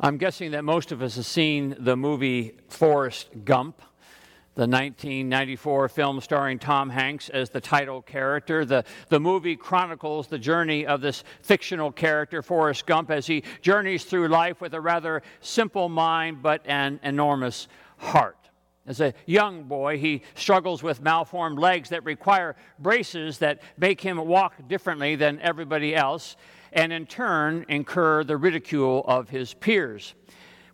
I'm guessing that most of us have seen the movie Forrest Gump, the 1994 film starring Tom Hanks as the title character. The, the movie chronicles the journey of this fictional character, Forrest Gump, as he journeys through life with a rather simple mind but an enormous heart. As a young boy, he struggles with malformed legs that require braces that make him walk differently than everybody else and in turn incur the ridicule of his peers.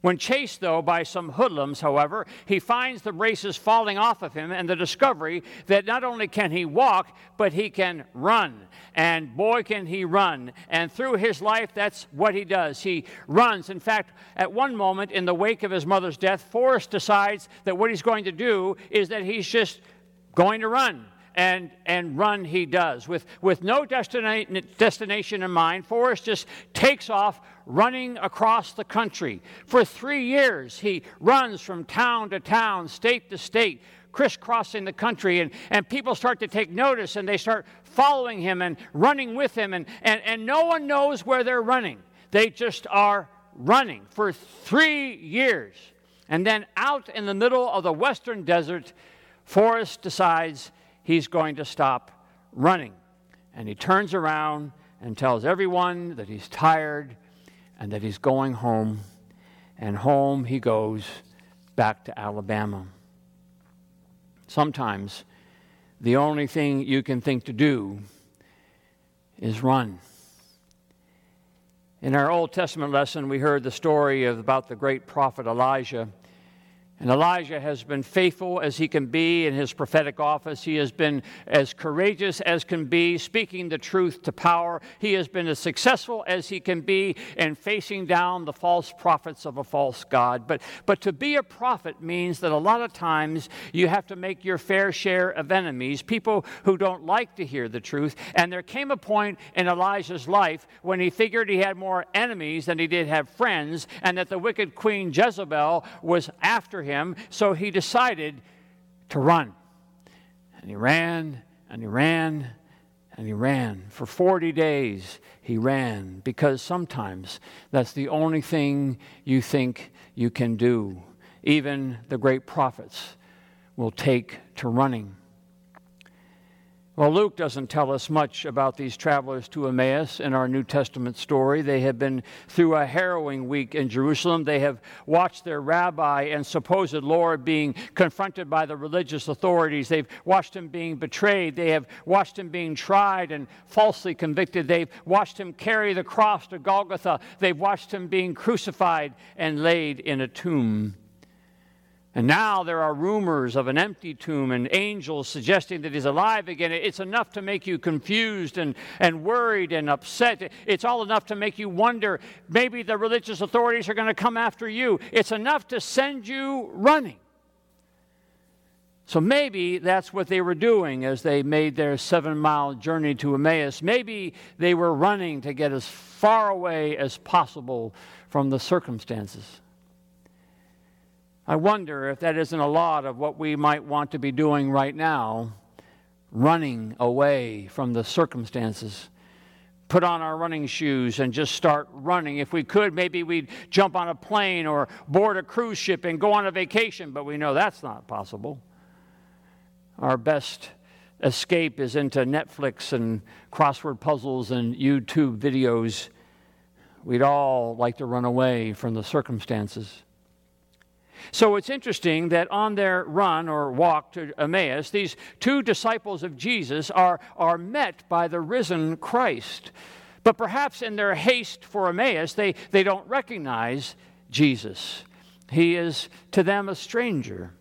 When chased, though, by some hoodlums, however, he finds the braces falling off of him and the discovery that not only can he walk, but he can run. And boy, can he run. And through his life, that's what he does. He runs. In fact, at one moment in the wake of his mother's death, Forrest decides that what he's going to do is that he's just going to run and, and run he does. With, with no destina- destination in mind, Forrest just takes off running across the country. For three years, he runs from town to town, state to state, crisscrossing the country, and, and people start to take notice and they start following him and running with him, and, and, and no one knows where they're running. They just are running for three years. And then out in the middle of the western desert, Forrest decides he's going to stop running. And he turns around and tells everyone that he's tired and that he's going home. And home he goes back to Alabama. Sometimes the only thing you can think to do is run. In our Old Testament lesson, we heard the story of, about the great prophet Elijah and Elijah has been faithful as he can be in his prophetic office. He has been as courageous as can be, speaking the truth to power. He has been as successful as he can be in facing down the false prophets of a false God. But, but to be a prophet means that a lot of times you have to make your fair share of enemies, people who don't like to hear the truth. And there came a point in Elijah's life when he figured he had more enemies than he did have friends, and that the wicked queen Jezebel was after him, so he decided to run. And he ran and he ran and he ran. For 40 days, he ran because sometimes that's the only thing you think you can do. Even the great prophets will take to running. Well, Luke doesn't tell us much about these travelers to Emmaus in our New Testament story. They have been through a harrowing week in Jerusalem. They have watched their rabbi and supposed Lord being confronted by the religious authorities. They've watched him being betrayed. They have watched him being tried and falsely convicted. They've watched him carry the cross to Golgotha. They've watched him being crucified and laid in a tomb. And now there are rumors of an empty tomb and angels suggesting that he's alive again. It's enough to make you confused and, and worried and upset. It's all enough to make you wonder maybe the religious authorities are going to come after you. It's enough to send you running. So maybe that's what they were doing as they made their seven mile journey to Emmaus. Maybe they were running to get as far away as possible from the circumstances. I wonder if that isn't a lot of what we might want to be doing right now, running away from the circumstances. Put on our running shoes and just start running. If we could, maybe we'd jump on a plane or board a cruise ship and go on a vacation, but we know that's not possible. Our best escape is into Netflix and crossword puzzles and YouTube videos. We'd all like to run away from the circumstances. So it's interesting that on their run or walk to Emmaus, these two disciples of Jesus are, are met by the risen Christ. But perhaps in their haste for Emmaus, they, they don't recognize Jesus. He is to them a stranger.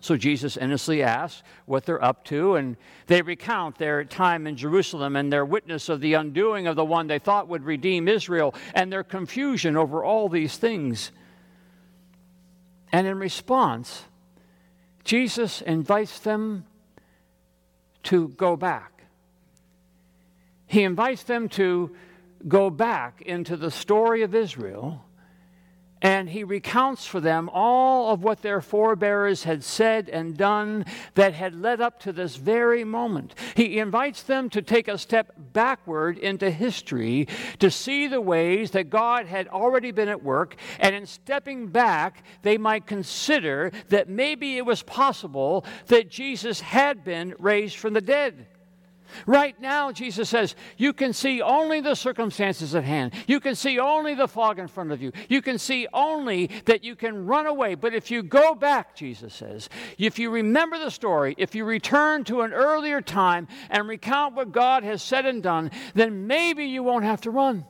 So Jesus innocently asks what they're up to, and they recount their time in Jerusalem and their witness of the undoing of the one they thought would redeem Israel and their confusion over all these things. And in response, Jesus invites them to go back. He invites them to go back into the story of Israel and he recounts for them all of what their forebears had said and done that had led up to this very moment. He invites them to take a step backward into history to see the ways that God had already been at work, and in stepping back, they might consider that maybe it was possible that Jesus had been raised from the dead. Right now, Jesus says, you can see only the circumstances at hand. You can see only the fog in front of you. You can see only that you can run away. But if you go back, Jesus says, if you remember the story, if you return to an earlier time and recount what God has said and done, then maybe you won't have to run.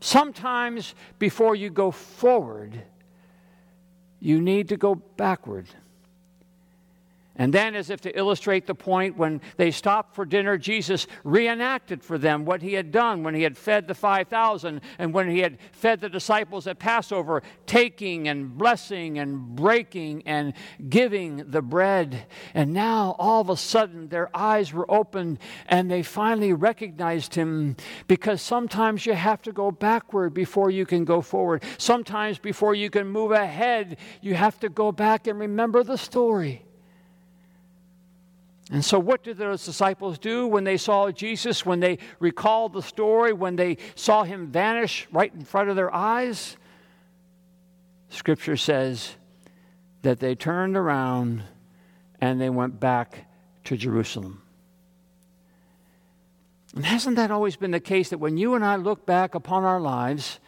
Sometimes before you go forward, you need to go backward. And then, as if to illustrate the point, when they stopped for dinner, Jesus reenacted for them what he had done when he had fed the 5,000 and when he had fed the disciples at Passover, taking and blessing and breaking and giving the bread. And now, all of a sudden, their eyes were opened and they finally recognized him because sometimes you have to go backward before you can go forward. Sometimes, before you can move ahead, you have to go back and remember the story. And so, what did those disciples do when they saw Jesus, when they recalled the story, when they saw him vanish right in front of their eyes? Scripture says that they turned around and they went back to Jerusalem. And hasn't that always been the case that when you and I look back upon our lives,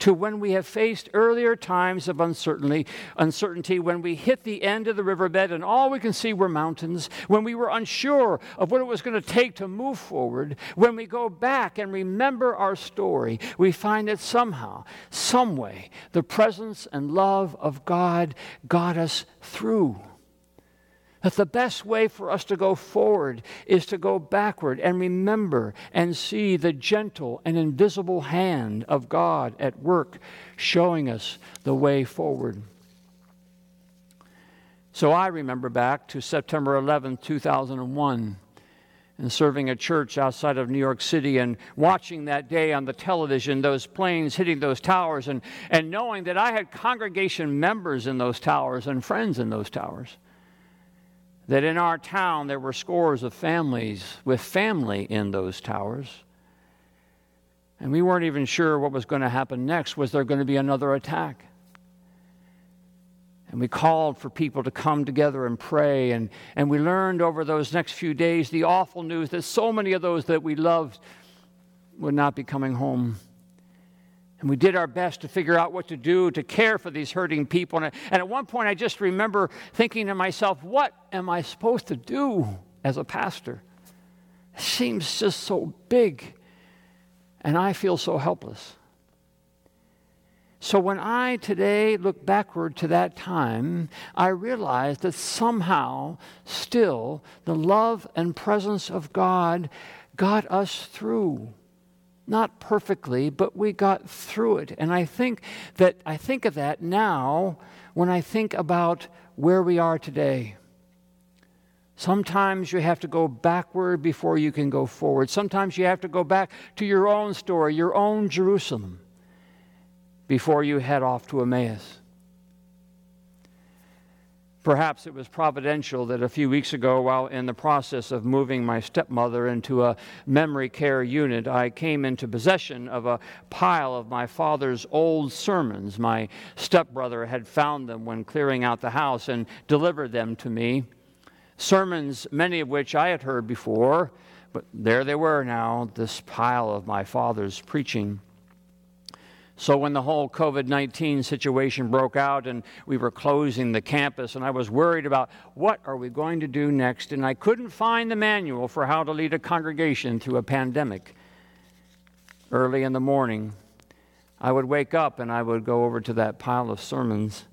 to when we have faced earlier times of uncertainty, uncertainty, when we hit the end of the riverbed and all we can see were mountains, when we were unsure of what it was going to take to move forward, when we go back and remember our story, we find that somehow, some way, the presence and love of God got us through that the best way for us to go forward is to go backward and remember and see the gentle and invisible hand of God at work, showing us the way forward. So I remember back to September 11, 2001, and serving a church outside of New York City and watching that day on the television those planes hitting those towers and, and knowing that I had congregation members in those towers and friends in those towers that in our town there were scores of families with family in those towers. And we weren't even sure what was going to happen next. Was there going to be another attack? And we called for people to come together and pray. And, and we learned over those next few days the awful news that so many of those that we loved would not be coming home. And we did our best to figure out what to do to care for these hurting people. And, and at one point, I just remember thinking to myself, what am I supposed to do as a pastor? It seems just so big, and I feel so helpless. So when I today look backward to that time, I realize that somehow, still, the love and presence of God got us through not perfectly, but we got through it. And I think that I think of that now when I think about where we are today. Sometimes you have to go backward before you can go forward. Sometimes you have to go back to your own story, your own Jerusalem, before you head off to Emmaus. Perhaps it was providential that a few weeks ago, while in the process of moving my stepmother into a memory care unit, I came into possession of a pile of my father's old sermons. My stepbrother had found them when clearing out the house and delivered them to me. Sermons, many of which I had heard before, but there they were now, this pile of my father's preaching. So, when the whole COVID 19 situation broke out and we were closing the campus, and I was worried about what are we going to do next, and I couldn't find the manual for how to lead a congregation through a pandemic. Early in the morning, I would wake up and I would go over to that pile of sermons.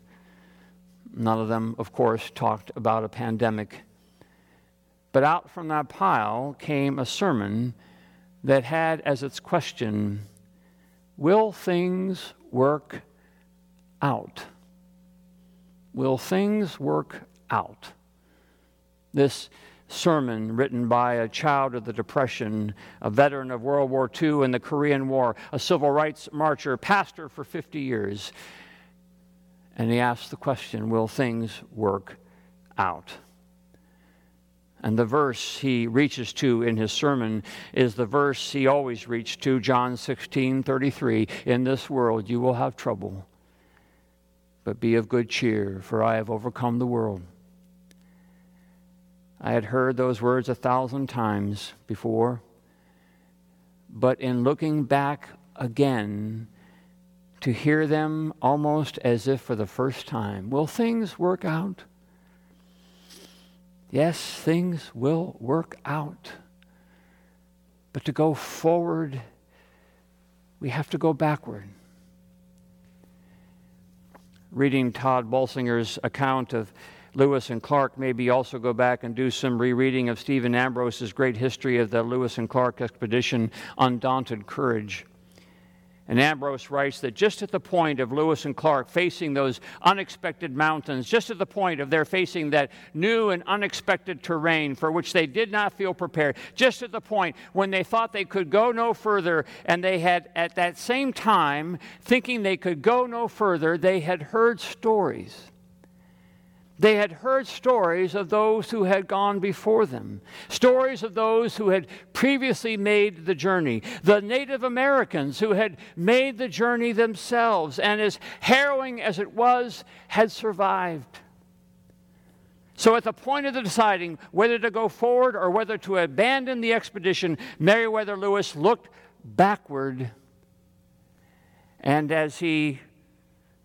None of them, of course, talked about a pandemic. But out from that pile came a sermon that had as its question, Will things work out? Will things work out? This sermon written by a child of the Depression, a veteran of World War II and the Korean War, a civil rights marcher, pastor for 50 years. And he asks the question Will things work out? And the verse he reaches to in his sermon is the verse he always reached to, John 16 33. In this world you will have trouble, but be of good cheer, for I have overcome the world. I had heard those words a thousand times before, but in looking back again, to hear them almost as if for the first time, will things work out? Yes, things will work out. But to go forward, we have to go backward. Reading Tod Bolsinger's account of Lewis and Clark, maybe also go back and do some rereading of Stephen Ambrose's great history of the Lewis and Clark expedition, Undaunted Courage. And Ambrose writes that just at the point of Lewis and Clark facing those unexpected mountains, just at the point of their facing that new and unexpected terrain for which they did not feel prepared, just at the point when they thought they could go no further, and they had at that same time, thinking they could go no further, they had heard stories they had heard stories of those who had gone before them, stories of those who had previously made the journey, the Native Americans who had made the journey themselves, and as harrowing as it was, had survived. So, at the point of the deciding whether to go forward or whether to abandon the expedition, Meriwether Lewis looked backward. And as he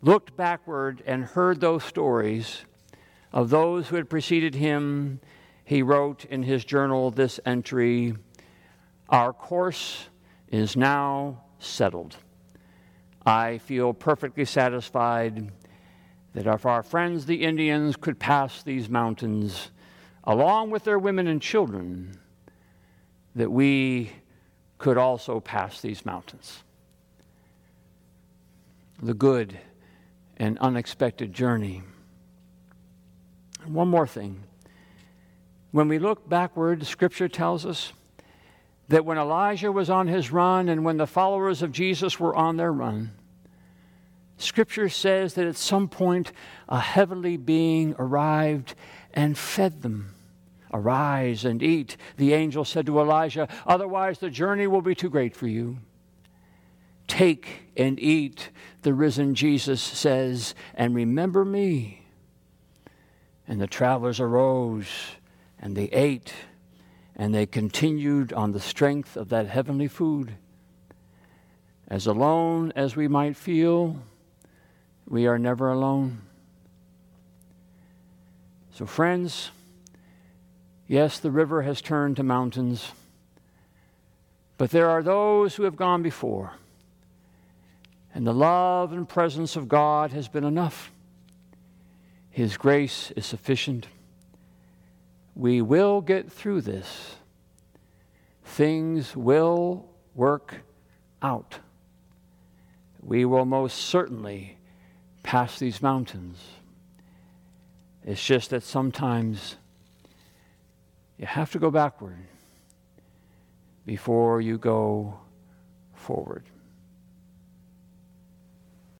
looked backward and heard those stories, of those who had preceded him, he wrote in his journal this entry Our course is now settled. I feel perfectly satisfied that if our friends the Indians could pass these mountains along with their women and children, that we could also pass these mountains. The good and unexpected journey one more thing. When we look backward, Scripture tells us that when Elijah was on his run and when the followers of Jesus were on their run, Scripture says that at some point a heavenly being arrived and fed them. Arise and eat, the angel said to Elijah, otherwise the journey will be too great for you. Take and eat, the risen Jesus says, and remember me and the travelers arose and they ate and they continued on the strength of that heavenly food. As alone as we might feel, we are never alone. So, friends, yes, the river has turned to mountains, but there are those who have gone before, and the love and presence of God has been enough. His grace is sufficient. We will get through this. Things will work out. We will most certainly pass these mountains. It's just that sometimes you have to go backward before you go forward.